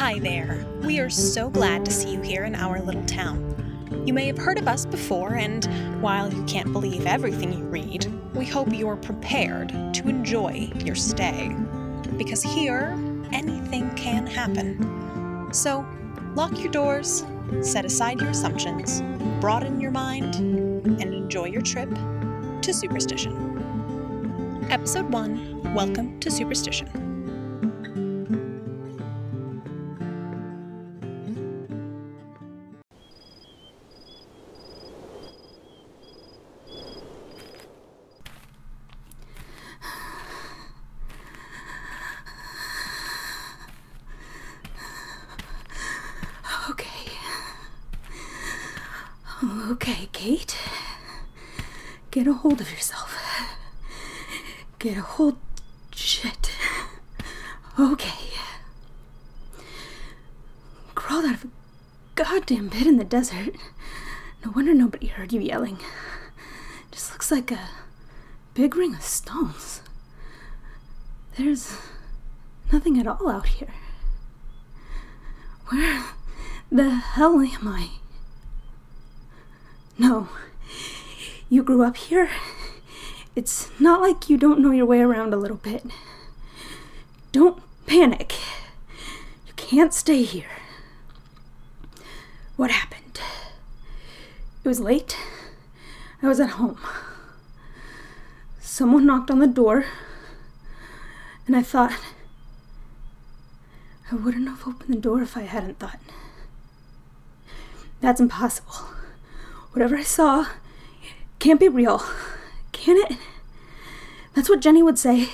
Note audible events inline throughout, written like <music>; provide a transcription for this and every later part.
Hi there. We are so glad to see you here in our little town. You may have heard of us before, and while you can't believe everything you read, we hope you're prepared to enjoy your stay. Because here, anything can happen. So, lock your doors, set aside your assumptions, broaden your mind, and enjoy your trip to Superstition. Episode 1 Welcome to Superstition. Desert. No wonder nobody heard you yelling. Just looks like a big ring of stones. There's nothing at all out here. Where the hell am I? No. You grew up here. It's not like you don't know your way around a little bit. Don't panic. You can't stay here. What happened? It was late. I was at home. Someone knocked on the door, and I thought I wouldn't have opened the door if I hadn't thought. That's impossible. Whatever I saw can't be real. Can it? That's what Jenny would say.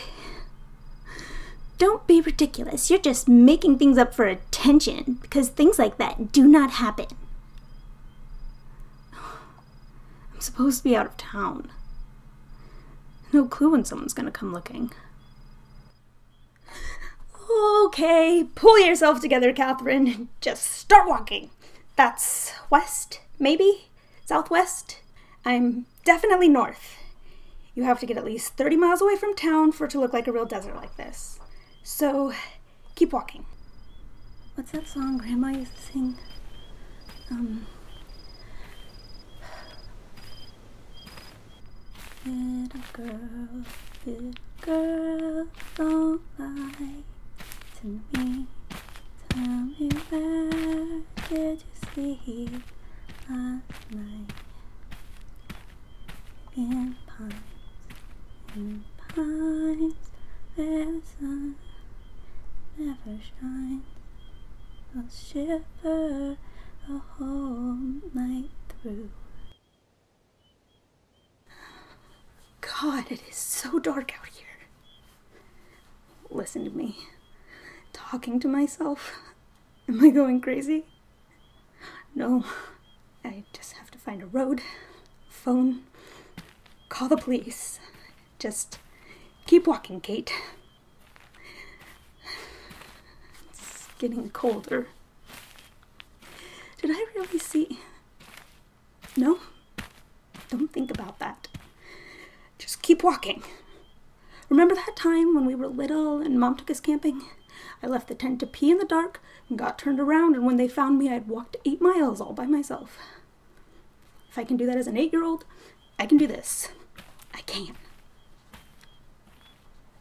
Don't be ridiculous. You're just making things up for attention because things like that do not happen. <sighs> I'm supposed to be out of town. No clue when someone's gonna come looking. <laughs> Okay, pull yourself together, Catherine. <laughs> Just start walking. That's west, maybe? Southwest? I'm definitely north. You have to get at least 30 miles away from town for it to look like a real desert like this. So, keep walking. What's that song Grandma used to sing? Um. Little girl, little girl, don't lie to me. Tell me where did you sleep last night? In pines, in pines, where the sun never shines. I'll shiver the whole night through. God, it is so dark out here. Listen to me. Talking to myself. Am I going crazy? No. I just have to find a road, phone, call the police. Just keep walking, Kate. It's getting colder. Did I really see? No? Don't think about that. Just keep walking. Remember that time when we were little and mom took us camping? I left the tent to pee in the dark and got turned around, and when they found me, I'd walked eight miles all by myself. If I can do that as an eight year old, I can do this. I can.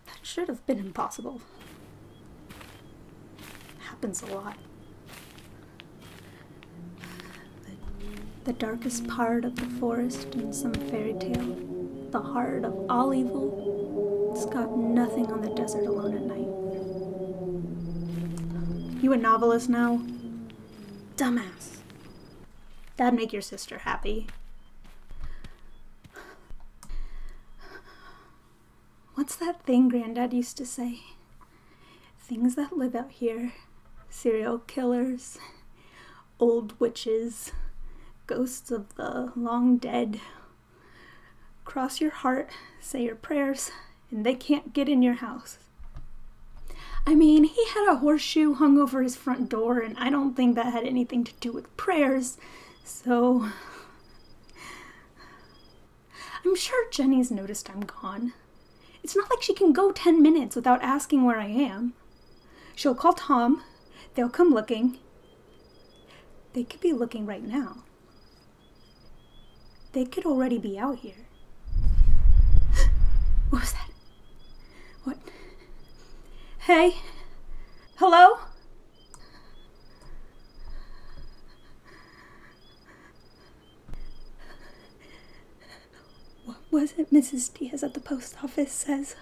That should have been impossible. Happens a lot. The, the darkest part of the forest in some fairy tale, the heart of all evil, it's got nothing on the desert alone at night. You a novelist now? Dumbass. That'd make your sister happy. What's that thing Granddad used to say? Things that live out here serial killers, old witches, ghosts of the long dead. Cross your heart, say your prayers, and they can't get in your house. I mean, he had a horseshoe hung over his front door, and I don't think that had anything to do with prayers, so. I'm sure Jenny's noticed I'm gone. It's not like she can go 10 minutes without asking where I am. She'll call Tom, They'll come looking. They could be looking right now. They could already be out here. <gasps> What was that? What? Hey? Hello? What was it Mrs. Diaz at the post office says?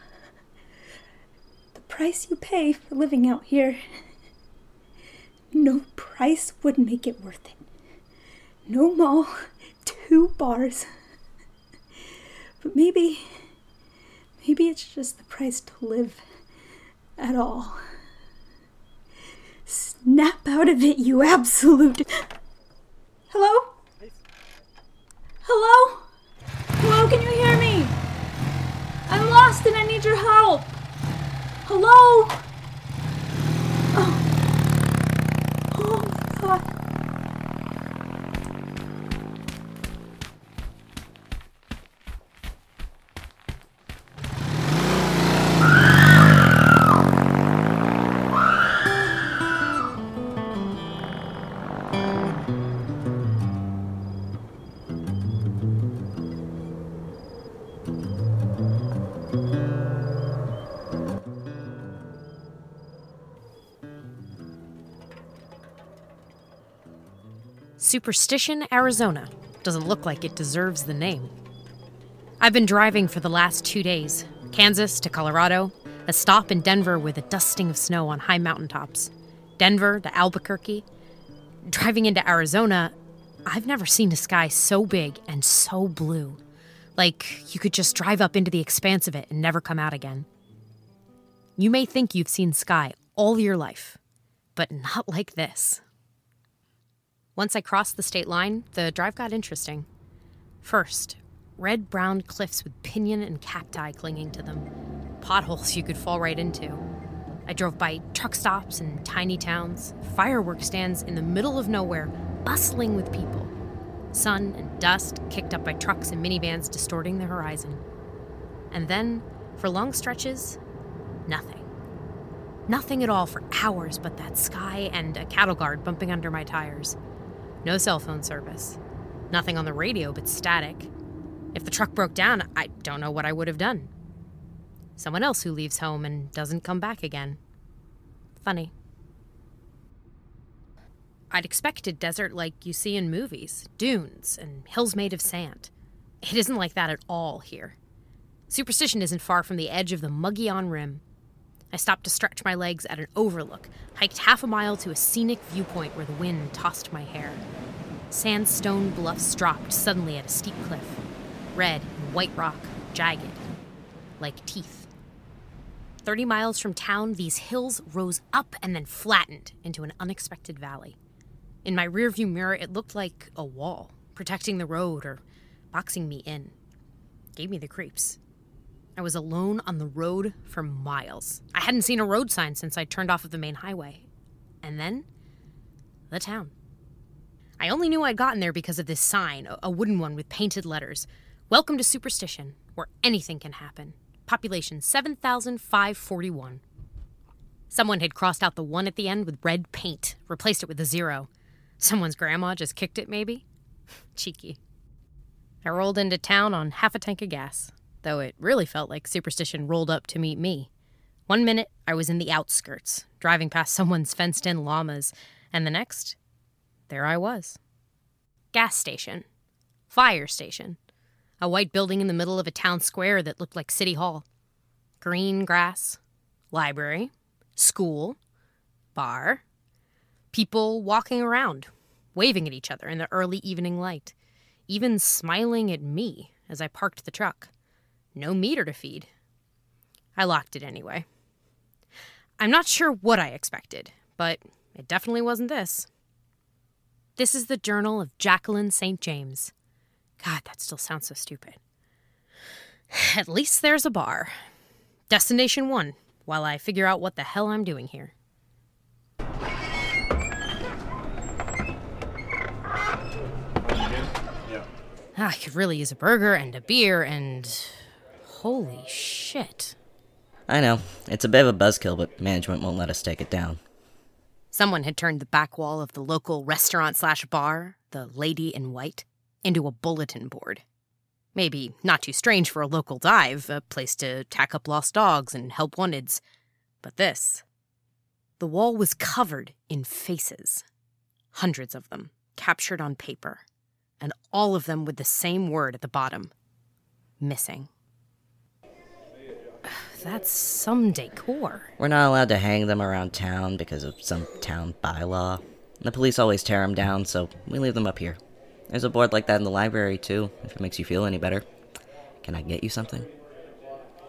The price you pay for living out here. No price would make it worth it. No mall, <laughs> two bars. But maybe. Maybe it's just the price to live at all. Snap out of it, you absolute. Superstition, Arizona. Doesn't look like it deserves the name. I've been driving for the last two days Kansas to Colorado, a stop in Denver with a dusting of snow on high mountaintops, Denver to Albuquerque. Driving into Arizona, I've never seen a sky so big and so blue. Like you could just drive up into the expanse of it and never come out again. You may think you've seen sky all your life, but not like this. Once I crossed the state line, the drive got interesting. First, red brown cliffs with pinyon and cacti clinging to them, potholes you could fall right into. I drove by truck stops and tiny towns, firework stands in the middle of nowhere, bustling with people. Sun and dust kicked up by trucks and minivans distorting the horizon. And then, for long stretches, nothing. Nothing at all for hours but that sky and a cattle guard bumping under my tires. No cell phone service. Nothing on the radio but static. If the truck broke down, I don't know what I would have done. Someone else who leaves home and doesn't come back again. Funny. I'd expected desert like you see in movies dunes and hills made of sand. It isn't like that at all here. Superstition isn't far from the edge of the Mogollon Rim. I stopped to stretch my legs at an overlook, hiked half a mile to a scenic viewpoint where the wind tossed my hair. Sandstone bluffs dropped suddenly at a steep cliff, red and white rock, jagged, like teeth. Thirty miles from town, these hills rose up and then flattened into an unexpected valley. In my rearview mirror, it looked like a wall, protecting the road or boxing me in. Gave me the creeps. I was alone on the road for miles. I hadn't seen a road sign since I turned off of the main highway. And then, the town. I only knew I'd gotten there because of this sign, a- wooden one with painted letters. Welcome to Superstition, where anything can happen. Population 7,541. Someone had crossed out the one at the end with red paint, replaced it with a zero. Someone's grandma just kicked it, maybe? <laughs> Cheeky. I rolled into town on half a tank of gas, though it really felt like Superstition rolled up to meet me. One minute, I was in the outskirts, driving past <laughs> someone's fenced in llamas, and the next, there I was. Gas station. Fire station. A white building in the middle of a town square that looked like City Hall. Green grass. Library. School. Bar. People walking around, waving at each other in the early evening light, even smiling at me as I parked the truck. No meter to feed. I locked it anyway. I'm not sure what I expected, but it definitely wasn't this. This is the journal of Jacqueline St. James. God, that still sounds so stupid. <sighs> At least there's a bar. Destination one, while I figure out what the hell I'm doing here. Ah, I could really use a burger and a beer and. Holy shit. I know. It's a bit of a buzzkill, but management won't let us take it down. Someone had turned the back wall of the local restaurant slash bar, the Lady in White, into a bulletin board. Maybe not too strange for a local dive, a place to tack up lost dogs and help wanteds. But this. The wall was covered in faces. Hundreds of them, captured on paper, and all of them with the same word at the bottom missing. That's some decor. We're not allowed to hang them around town because of some town bylaw. The police always tear them down, so we leave them up here. There's a board like that in the library, too, if it makes you feel any better. Can I get you something?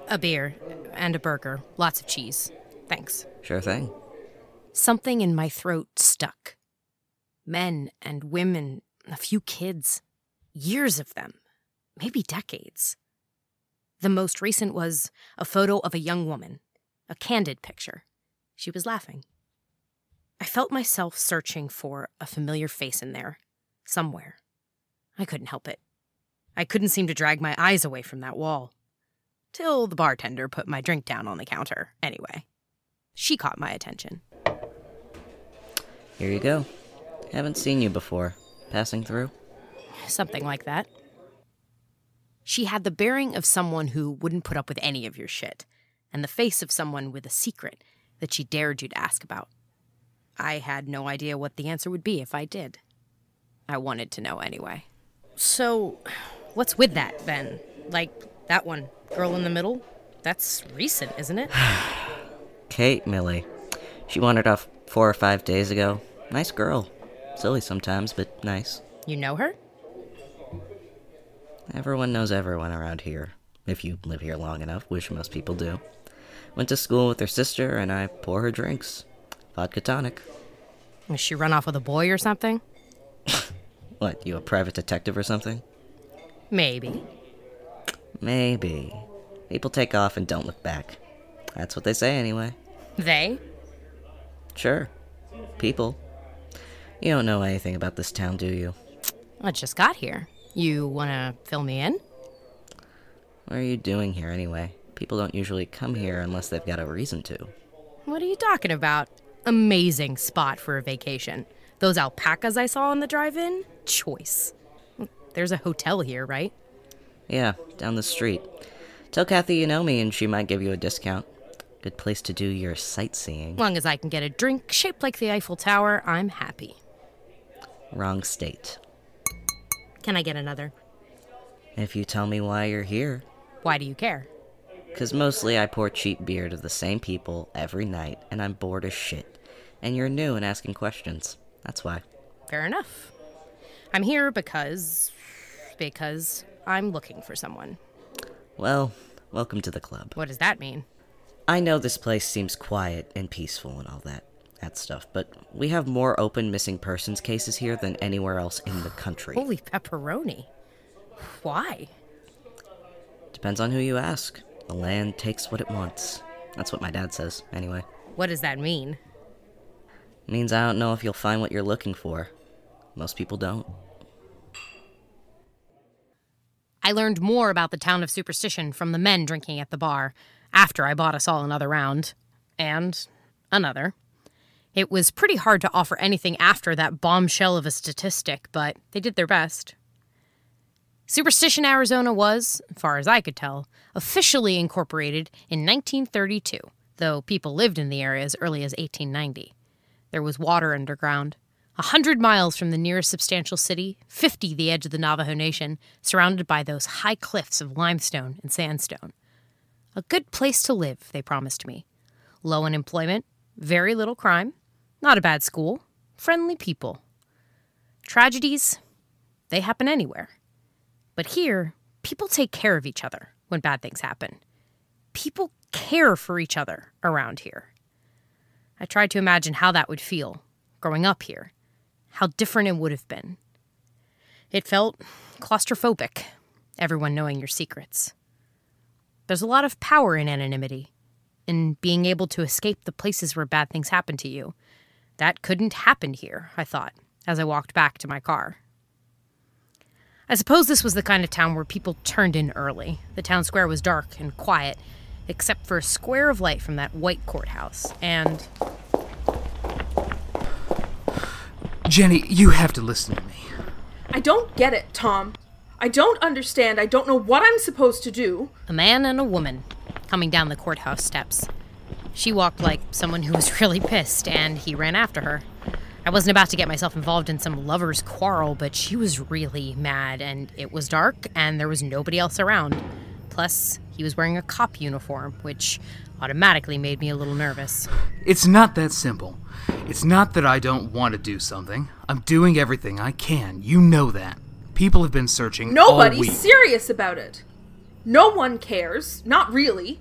A beer and a burger, lots of cheese. Thanks. Sure thing. Something in my throat stuck. Men and women, a few kids, years of them, maybe decades. The most recent was a photo of a young woman, a candid picture. She was laughing. I felt myself searching for a familiar face in there, somewhere. I couldn't help it. I couldn't seem to drag my eyes away from that wall. Till the bartender put my drink down on the counter, anyway. She caught my attention. Here you go. Haven't seen you before. Passing through? Something like that. She had the bearing of someone who wouldn't put up with any of your shit, and the face of someone with a secret that she dared you to ask about. I had no idea what the answer would be if I did. I wanted to know anyway. So, what's with that then? Like that one, girl in the middle? That's recent, isn't it? <sighs> Kate Millay. She wandered off four or five days ago. Nice girl. Silly sometimes, but nice. You know her? Everyone knows everyone around here. If you live here long enough, which most people do. Went to school with her sister, and I pour her drinks. Vodka tonic. Has she run off with a boy or something? <laughs> What, you a private detective or something? Maybe. Maybe. People take off and don't look back. That's what they say anyway. They? Sure. People. You don't know anything about this town, do you? I just got here. You wanna fill me in? What are you doing here anyway? People don't usually come here unless they've got a reason to. What are you talking about? Amazing spot for a vacation. Those alpacas I saw on the drive in? Choice. There's a hotel here, right? Yeah, down the street. Tell Kathy you know me and she might give you a discount. Good place to do your sightseeing. As long as I can get a drink shaped like the Eiffel Tower, I'm happy. Wrong state. Can I get another? If you tell me why you're here. Why do you care? Because mostly I pour cheap beer to the same people every night and I'm bored as shit. And you're new and asking questions. That's why. Fair enough. I'm here because. because I'm looking for someone. Well, welcome to the club. What does that mean? I know this place seems quiet and peaceful and all that that stuff, but we have more open missing persons cases here than anywhere else in the country. Holy pepperoni. Why? Depends on who you ask. The land takes what it wants. That's what my dad says, anyway. What does that mean? Means I don't know if you'll find what you're looking for. Most people don't. I learned more about the town of Superstition from the men drinking at the bar after I bought us all another round. And another. It was pretty hard to offer anything after that bombshell of a statistic, but they did their best. Superstition, Arizona was, as far as I could tell, officially incorporated in 1932, though people lived in the area as early as 1890. There was water underground. A hundred miles from the nearest substantial city, 50 the edge of the Navajo Nation, surrounded by those high cliffs of limestone and sandstone. A good place to live, they promised me. Low unemployment, very little crime, not a bad school, friendly people. Tragedies, they happen anywhere. But here, people take care of each other when bad things happen. People care for each other around here. I tried to imagine how that would feel growing up here, how different it would have been. It felt claustrophobic, everyone knowing your secrets. There's a lot of power in anonymity, in being able to escape the places where bad things happen to you. That couldn't happen here, I thought, as I walked back to my car. I suppose this was the kind of town where people turned in early. The town square was dark and quiet, except for a square of light from that white courthouse. And. Jenny, you have to listen to me. I don't get it, Tom. I don't understand. I don't know what I'm supposed to do. A man and a woman coming down the courthouse steps. She walked like someone who was <laughs> really pissed, and he ran after her. I wasn't about to get myself involved in some lover's quarrel, but she was really mad, and it was dark, and there was nobody else around. Plus, he was wearing a cop uniform, which automatically made me a little nervous. It's not that simple. It's not that I don't want to do something. I'm doing everything I can. You know that. People have been searching all Nobody's week. serious about it. No one cares. Not really.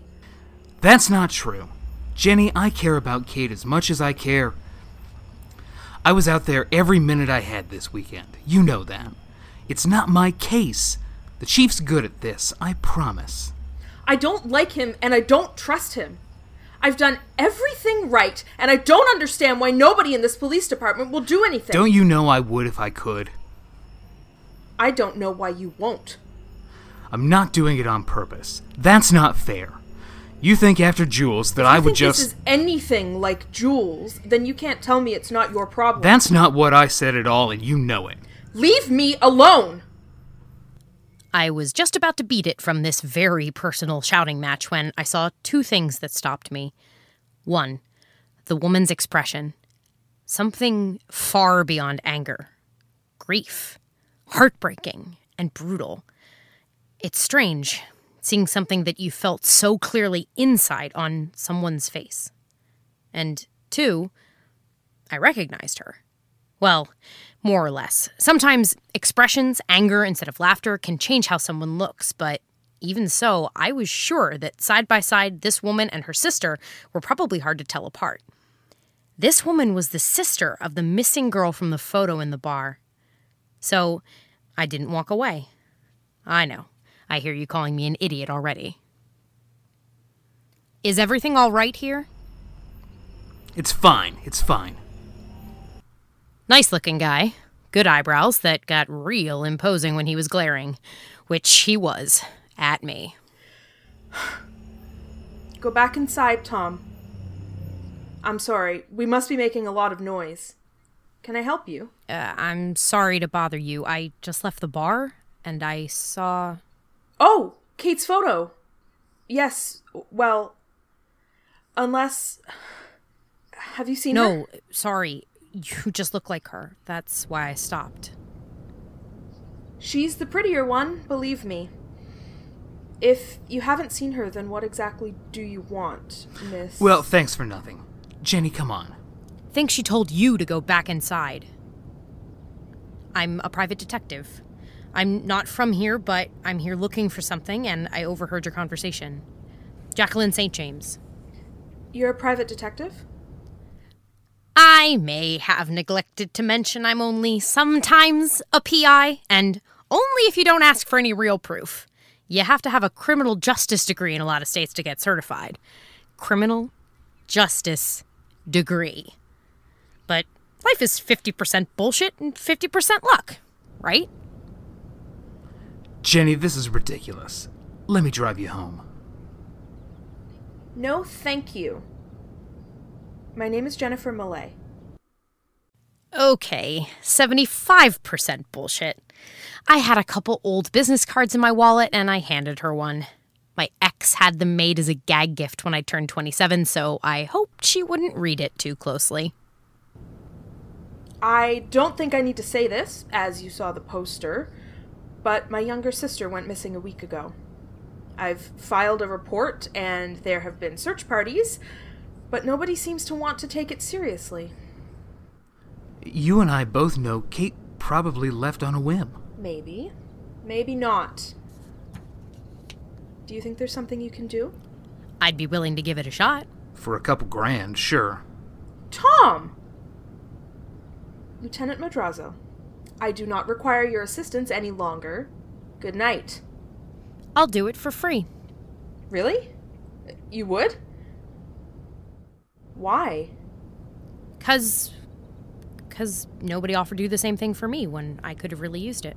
That's not true. Jenny, I care about Kate as much as I care. I was out there every minute I had this weekend. You know that. It's not my case. The chief's good at this, I promise. I don't like him and I don't trust him. I've done everything right, and I don't understand why nobody in this police department will do anything. Don't you know I would if I could? I don't know why you won't. I'm not doing it on purpose. That's not fair. You think after Jules that I would you think just. this is anything like Jules, then you can't tell me it's not your problem. That's not what I said at all, and you know it. Leave me alone. I was just about to beat it from this very personal shouting match when I saw two things that stopped me. One, the woman's expression. Something far beyond anger. Grief. Heartbreaking and brutal. It's strange seeing something that you felt so clearly inside on someone's face. And two, I recognized her. Well, more or less. Sometimes expressions, anger instead of laughter, can change how someone looks, but even so, I was sure that side by side, this woman and her sister were probably hard to tell apart. This woman was the sister of the missing girl from the photo in the bar. So I didn't walk away. I know. I hear you calling me an idiot already. Is everything all right here? It's fine. It's fine. Nice looking guy. Good eyebrows that got real imposing when he was glaring, which he was at me. <sighs> Go back inside, Tom. I'm sorry. We must be making a lot of noise. Can I help you? Uh, I'm sorry to bother you. I just left the bar and I saw. Oh, Kate's photo. Yes. Well, unless. Have you seen her? No, sorry. You just look like her. That's why I stopped. She's the prettier one, believe me. If you haven't seen her, then what exactly do you want, Miss? Well, thanks for nothing. Jenny, come on. Think she told you to go back inside. I'm a private detective. I'm not from here, but I'm here looking for something, and I overheard your conversation. Jacqueline St. James. You're a private detective? I may have neglected to mention I'm only sometimes a PI, and only if you don't ask for any real proof. You have to have a criminal justice degree in a lot of states to get certified. Criminal justice degree. But life is 50% bullshit and 50% luck, right? Jenny, this is ridiculous. Let me drive you home. No, thank you. My name is Jennifer Millay. Okay, 75% bullshit. I had a couple old business cards in my wallet and I handed her one. My ex had them made as a gag gift when I turned 27, so I hoped she wouldn't read it too closely. I don't think I need to say this, as you saw the poster, but my younger sister went missing a week ago. I've filed a report, and there have been search parties, but nobody seems to want to take it seriously. You and I both know Kate probably left on a whim. Maybe. Maybe not. Do you think there's something you can do? I'd be willing to give it a shot. For a couple grand, sure. Tom! Lieutenant Madrazo, I do not require your assistance any longer. Good night. I'll do it for free. Really? You would? Why? Cause. Cause nobody offered to do the same thing for me when I could have really used it.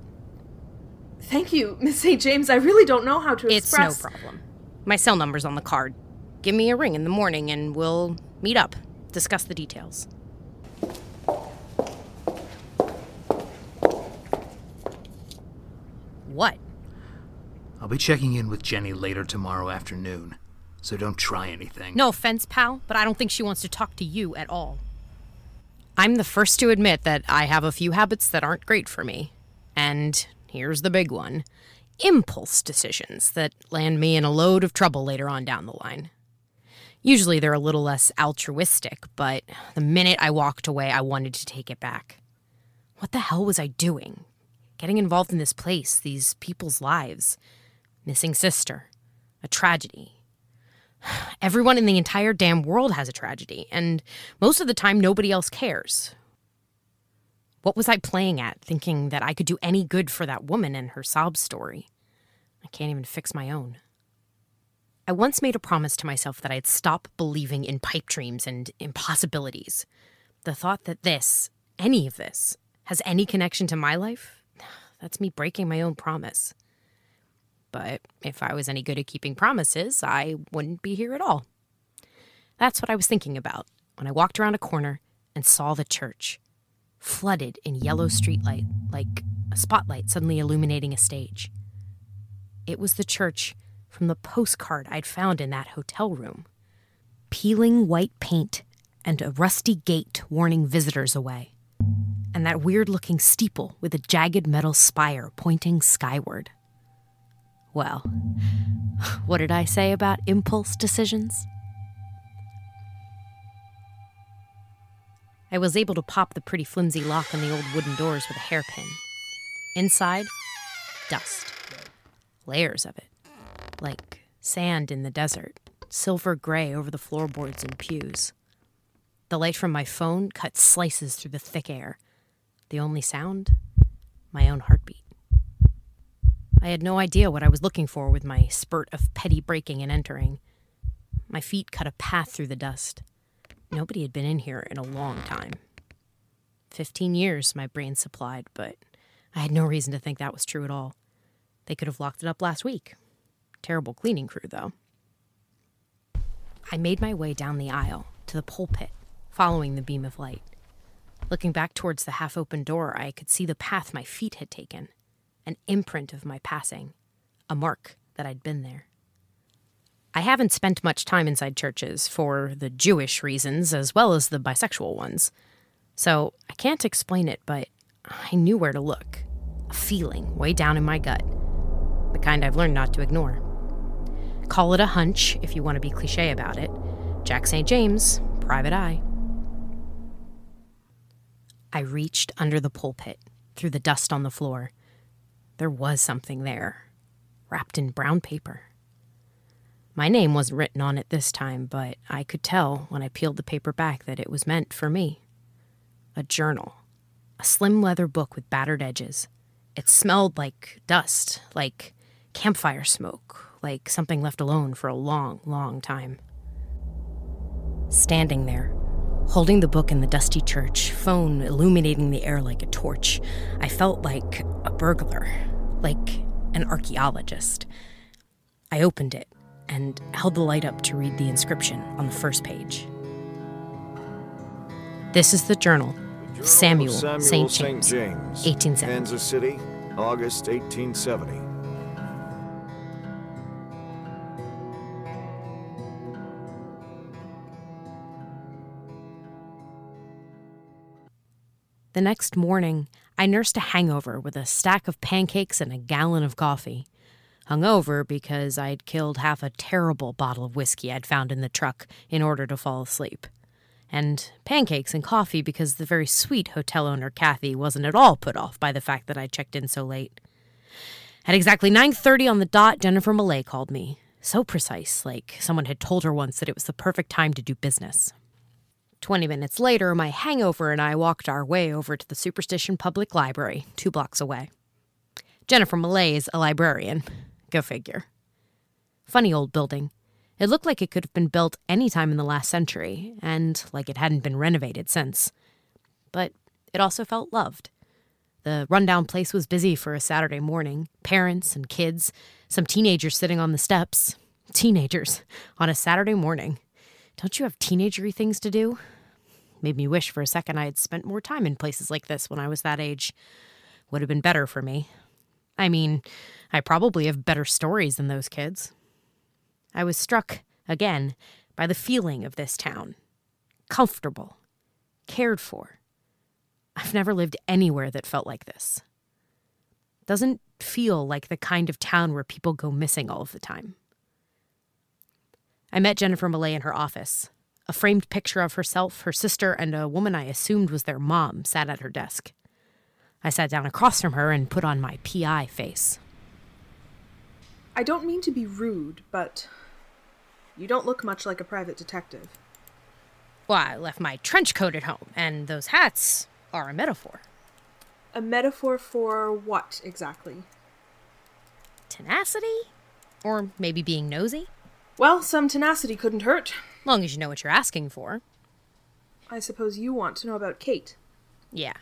Thank you, Miss St. James. I really don't know how to It's express. no problem. My cell number's on the card. Give me a ring in the morning and we'll meet up, discuss the details. What? I'll be checking in with Jenny later tomorrow afternoon, so don't try anything. No offense, pal, but I don't think she wants to talk to you at all. I'm the first to admit that I have a few habits that aren't great for me. And here's the big one impulse decisions that land me in a load of trouble later on down the line. Usually they're a little less altruistic, but the minute I walked away, I wanted to take it back. What the hell was I doing? Getting involved in this place, these people's lives. Missing sister. A tragedy. <sighs> Everyone in the entire damn world has a tragedy, and most of the time nobody else cares. What was I playing at, thinking that I could do any good for that woman and her sob story? I can't even fix my own. I once made a promise to myself that I'd stop believing in pipe dreams and impossibilities. The thought that this, any of this, has any connection to my life, that's me breaking my own promise. But if I was any good at keeping promises, I wouldn't be here at all. That's what I was thinking about when I walked around a corner and saw the church, flooded in yellow streetlight like a spotlight suddenly illuminating a stage. It was the church from the postcard I'd found in that hotel room. Peeling white paint and a rusty gate warning visitors away. And that weird looking steeple with a jagged metal spire pointing skyward. Well, <sighs> what did I say about impulse decisions? I was able to pop the pretty flimsy lock on the old wooden doors with a hairpin. Inside, dust. Layers of it. Like sand in the desert, silver gray over the floorboards and pews. The light from my phone cut slices through the thick air. The only sound? My own heartbeat. I had no idea what I was looking for with my spurt of petty breaking and entering. My feet cut a path through the dust. Nobody had been in here in a long time. Fifteen years, my brain supplied, but I had no reason to think that was true at all. They could have locked it up last week. Terrible cleaning crew, though. I made my way down the aisle to the pulpit, following the beam of light. Looking back towards the half open door, I could see the path my feet had taken an imprint of my passing, a mark that I'd been there. I haven't spent much time inside churches for the Jewish reasons as well as the bisexual ones. So I can't explain it, but I knew where to look. A feeling way down in my gut. The kind I've learned not to ignore. Call it a hunch if you want to be cliche about it. Jack St. James, private eye. I reached under the pulpit, through the dust on the floor. There was something there, wrapped in brown paper. My name wasn't written on it this time, but I could tell when I peeled the paper back that it was meant for me. A journal, a slim leather book with battered edges. It smelled like dust, like campfire smoke, like something left alone for a long, long time. Standing there, holding the book in the dusty church, phone illuminating the air like a torch, I felt like a burglar, like an archaeologist. I opened it and held the light up to read the inscription on the first page. This is the journal Samuel, Samuel St. St. James, James, 1870. Kansas City, August 1870. The next morning, I nursed a hangover with a stack of pancakes and a gallon of coffee. Hungover because I'd killed half a terrible bottle of whiskey I'd found in the truck in order to fall asleep. And pancakes and coffee because the very sweet hotel owner Kathy wasn't at all put off by the fact that I checked in so late. At exactly 9:30 on the dot, Jennifer Millay called me. So precise, like someone had told her once that it was the perfect time to do business. 20 minutes later, my hangover and I walked our way over to the Superstition Public Library, two blocks away. Jennifer Millay is a librarian. Go figure. Funny old building. It looked like it could have been built any time in the last century, and like it hadn't been renovated since. But it also felt loved. The rundown place was busy for a Saturday morning parents and kids, some teenagers sitting on the steps. Teenagers on a Saturday morning. Don't you have teenagery things to do? Made me wish for a second I had spent more time in places like this when I was that age. Would have been better for me. I mean, I probably have better stories than those kids. I was struck, again, by the feeling of this town comfortable, cared for. I've never lived anywhere that felt like this. Doesn't feel like the kind of town where people go missing all of the time. I met Jennifer Millay in her office. A framed picture of herself, her sister, and a woman I assumed was their mom sat at her desk. I sat down across from her and put on my PI face. I don't mean to be rude, but you don't look much like a private detective. Well, I left my trench coat at home, and those hats are a metaphor. A metaphor for what exactly? Tenacity? Or maybe being nosy? Well, some tenacity couldn't hurt. Long as you know what you're asking for. I suppose you want to know about Kate. Yeah.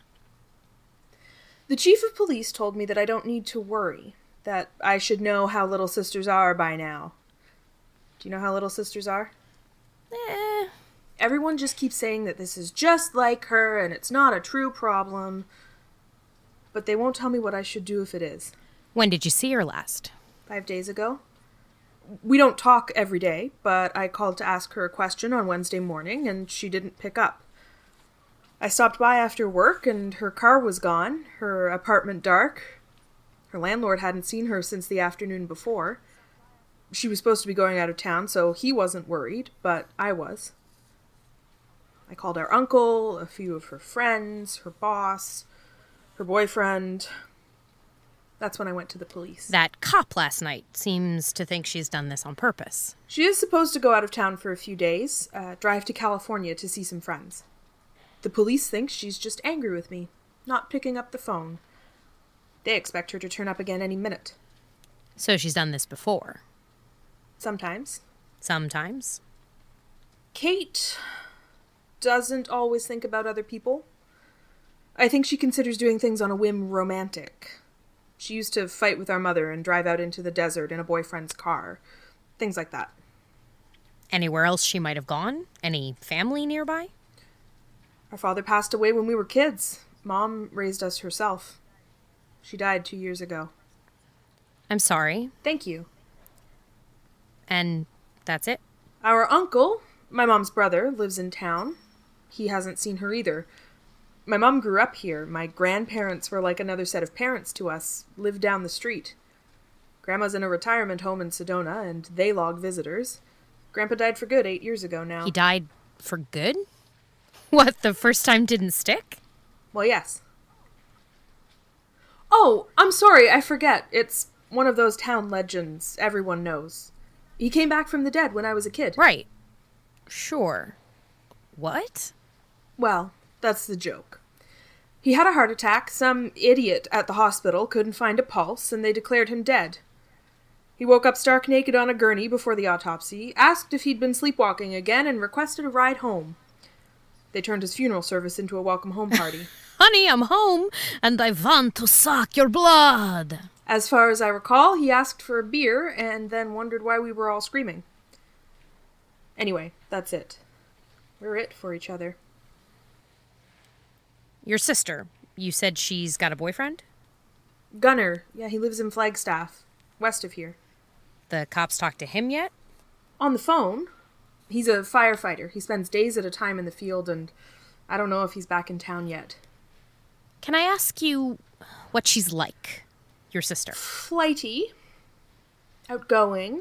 The chief of police told me that I don't need to worry, that I should know how little sisters are by now. Do you know how little sisters are? Eh. Everyone just keeps saying that this is just like her and it's not a true problem. But they won't tell me what I should do if it is. When did you see her last? Five days ago. We don't talk every day, but I called to ask her a question on Wednesday morning and she didn't pick up. I stopped by after work and her car was gone, her apartment dark. Her landlord hadn't seen her since the afternoon before. She was supposed to be going out of town, so he wasn't worried, but I was. I called our uncle, a few of her friends, her boss, her boyfriend. That's when I went to the police. That cop last night seems to think she's done this on purpose. She is supposed to go out of town for a few days, uh, drive to California to see some friends. The police think she's just angry with me, not picking up the phone. They expect her to turn up again any minute. So she's done this before. Sometimes. Sometimes. Kate doesn't always think about other people. I think she considers doing things on a whim romantic. She used to fight with our mother and drive out into the desert in a boyfriend's car. Things like that. Anywhere else she might have gone? Any family nearby? Our father passed away when we were kids. Mom raised us herself. She died two years ago. I'm sorry. Thank you. And that's it? Our uncle, my mom's brother, lives in town. He hasn't seen her either. My mom grew up here. My grandparents were like another set of parents to us, lived down the street. Grandma's in a retirement home in Sedona, and they log visitors. Grandpa died for good eight years ago now. He died for good? What, the first time didn't stick? Well, yes. Oh, I'm sorry, I forget. It's one of those town legends everyone knows. He came back from the dead when I was a kid. Right. Sure. What? Well, that's the joke. He had a heart attack. Some idiot at the hospital couldn't find a pulse, and they declared him dead. He woke up stark naked on a gurney before the autopsy, asked if he'd been sleepwalking again, and requested a ride home. They turned his funeral service into a welcome home party. <laughs> Honey, I'm home, and I want to suck your blood. As far as I recall, he asked for a beer and then wondered why we were all screaming. Anyway, that's it. We're it for each other. Your sister, you said she's got a boyfriend? Gunner, yeah, he lives in Flagstaff, west of here. The cops talked to him yet? On the phone. He's a firefighter. He spends days at a time in the field, and I don't know if he's back in town yet. Can I ask you what she's like, your sister? Flighty, outgoing.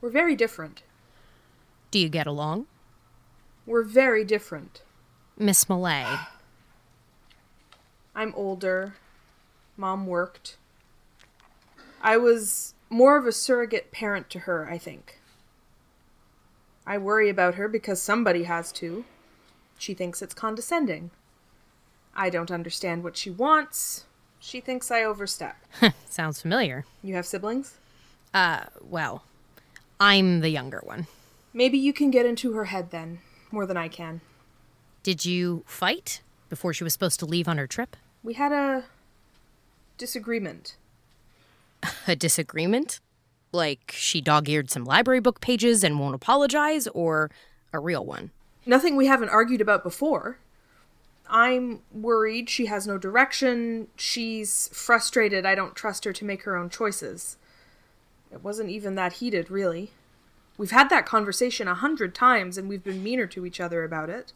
We're very different. Do you get along? We're very different. Miss Millay. I'm older. Mom worked. I was more of a surrogate parent to her, I think. I worry about her because somebody has to. She thinks it's condescending. I don't understand what she wants. She thinks I overstep. <laughs> Sounds familiar. You have siblings? Uh, well, I'm the younger one. Maybe you can get into her head then, more than I can. Did you fight before she was supposed to leave on her trip? We had a disagreement. <laughs> A disagreement? Like she dog eared some library book pages and won't apologize, or a real one? Nothing we haven't argued about before. I'm worried she has no direction. She's frustrated I don't trust her to make her own choices. It wasn't even that heated, really. We've had that conversation a hundred times and we've been meaner to each other about it.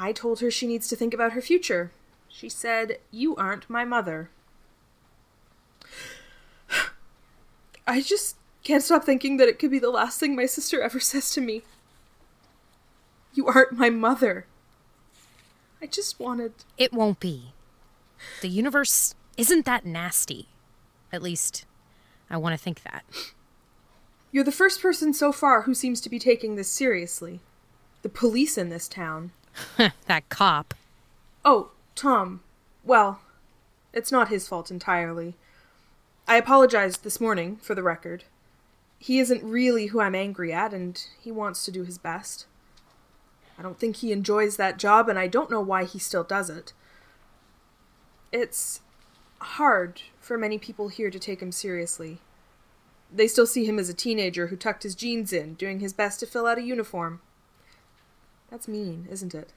I told her she needs to think about her future. She said, You aren't my mother. <sighs> I just can't stop thinking that it could be the last thing my sister ever says to me. You aren't my mother. I just wanted. It won't be. The universe isn't that nasty. At least, I want to think that. You're the first person so far who seems to be taking this seriously. The police in this town. <laughs> that cop. Oh, Tom. Well, it's not his fault entirely. I apologized this morning, for the record. He isn't really who I'm angry at, and he wants to do his best. I don't think he enjoys that job, and I don't know why he still does it. It's hard for many people here to take him seriously. They still see him as a teenager who tucked his jeans in, doing his best to fill out a uniform. That's mean, isn't it?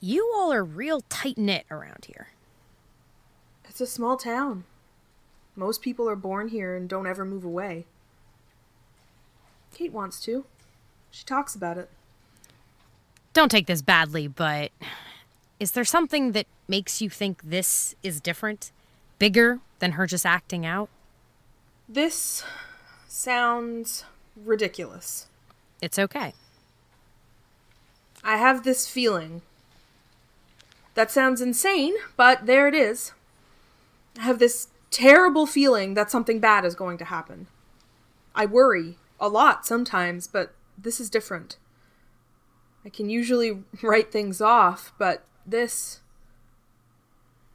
You all are real tight knit around here. It's a small town. Most people are born here and don't ever move away. Kate wants to. She talks about it. Don't take this badly, but is there something that makes you think this is different? Bigger than her just acting out? This sounds ridiculous. It's okay. I have this feeling. That sounds insane, but there it is. I have this terrible feeling that something bad is going to happen. I worry a lot sometimes, but this is different. I can usually <laughs> write things off, but this.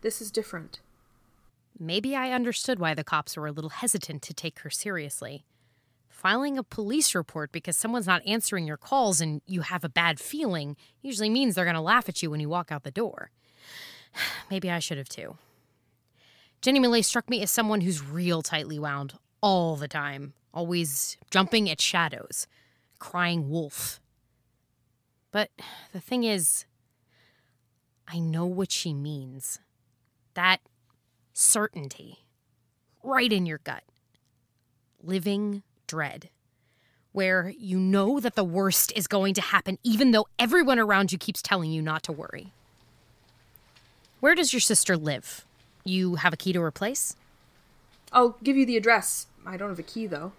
This is different. Maybe I understood why the cops were a little hesitant to take her seriously. Filing a police report because someone's not answering your calls and you have a bad feeling usually means they're going to laugh at you when you walk out the door. <sighs> Maybe I should have too. Jenny Millay struck me as someone who's real tightly wound all the time, always jumping at shadows, crying wolf. But the thing is, I know what she means. That certainty, right in your gut. Living dread, where you know that the worst is going to happen, even though everyone around you keeps telling you not to worry. Where does your sister live? You have a key to her place? I'll give you the address. I don't have a key, though.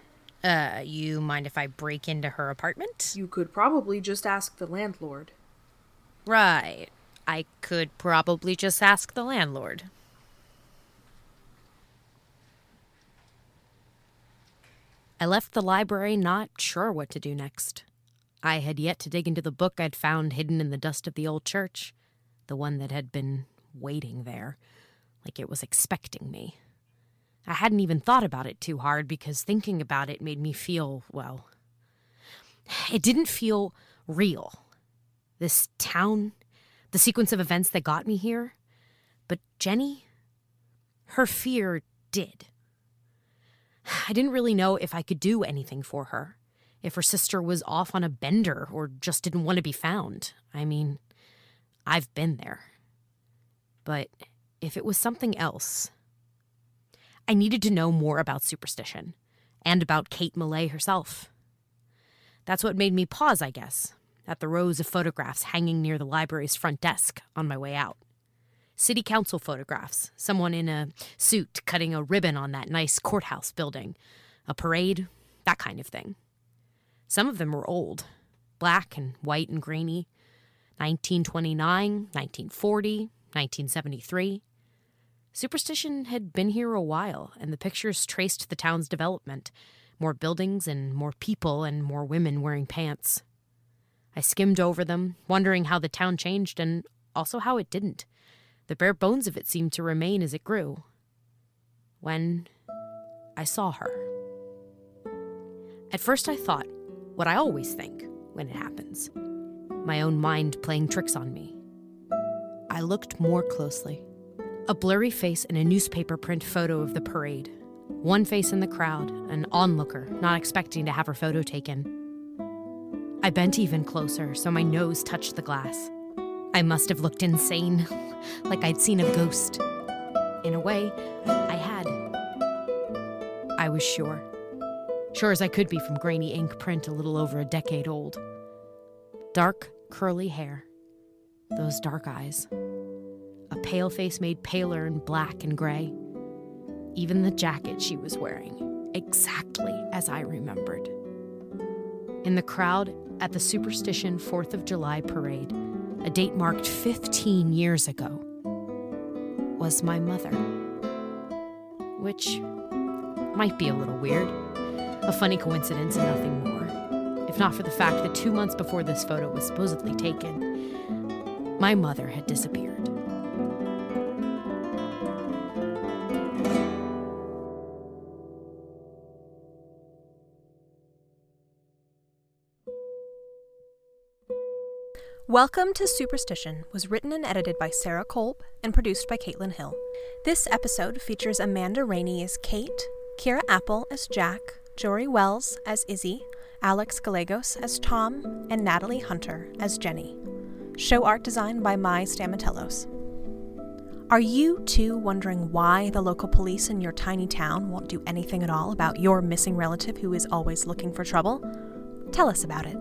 Uh, you mind if I break into her apartment? You could probably just ask the landlord. Right. I could probably just ask the landlord. I left the library not sure what to do next. I had yet to dig into the book I'd found hidden in the dust of the old church, the one that had been waiting there, like it was expecting me. I hadn't even thought about it too hard because thinking about it made me feel, well, it didn't feel real. This town, the sequence of events that got me here. But Jenny, her fear did. I didn't really know if I could do anything for her, if her sister was off on a bender or just didn't want to be found. I mean, I've been there. But if it was something else, I needed to know more about superstition and about Kate Millay herself. That's what made me pause, I guess, at the rows of photographs hanging near the library's front desk on my way out. City council photographs, someone in a suit cutting a ribbon on that nice courthouse building, a parade, that kind of thing. Some of them were old, black and white and grainy. 1929, 1940, 1973. Superstition had been here a while, and the pictures traced the town's development more buildings and more people and more women wearing pants. I skimmed over them, wondering how the town changed and also how it didn't. The bare bones of it seemed to remain as it grew. When I saw her. At first, I thought what I always think when it happens my own mind playing tricks on me. I looked more closely. A blurry face in a newspaper print photo of the parade. One face in the crowd, an onlooker, not expecting to have her photo taken. I bent even closer so my nose touched the glass. I must have looked insane, like I'd seen a ghost. In a way, I had. I was sure. Sure as I could be from grainy ink print a little over a decade old. Dark, curly hair. Those dark eyes. A pale face made paler in black and gray. Even the jacket she was wearing, exactly as I remembered. In the crowd at the Superstition 4th of July parade, a date marked 15 years ago, was my mother. Which might be a little weird. A funny coincidence and nothing more. If not for the fact that two months before this photo was supposedly taken, my mother had disappeared. Welcome to Superstition was written and edited by Sarah Kolb and produced by Caitlin Hill. This episode features Amanda Rainey as Kate, Kira Apple as Jack, Jory Wells as Izzy, Alex Gallegos as Tom, and Natalie Hunter as Jenny. Show art design by Mai Stamatellos. Are you too wondering why the local police in your tiny town won't do anything at all about your missing relative who is always looking for trouble? Tell us about it.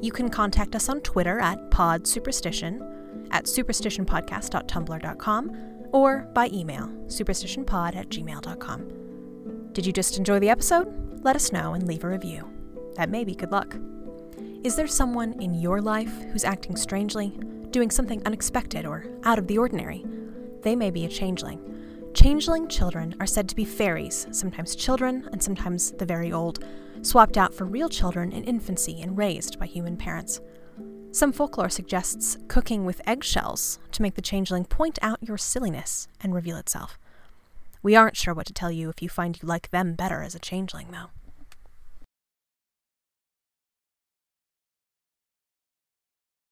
You can contact us on Twitter at Pod Superstition, at superstitionpodcast.tumblr.com, or by email, superstitionpod at gmail.com. Did you just enjoy the episode? Let us know and leave a review. That may be good luck. Is there someone in your life who's acting strangely, doing something unexpected or out of the ordinary? They may be a changeling. Changeling children are said to be fairies, sometimes children and sometimes the very old, swapped out for real children in infancy and raised by human parents. Some folklore suggests cooking with eggshells to make the changeling point out your silliness and reveal itself. We aren't sure what to tell you if you find you like them better as a changeling, though.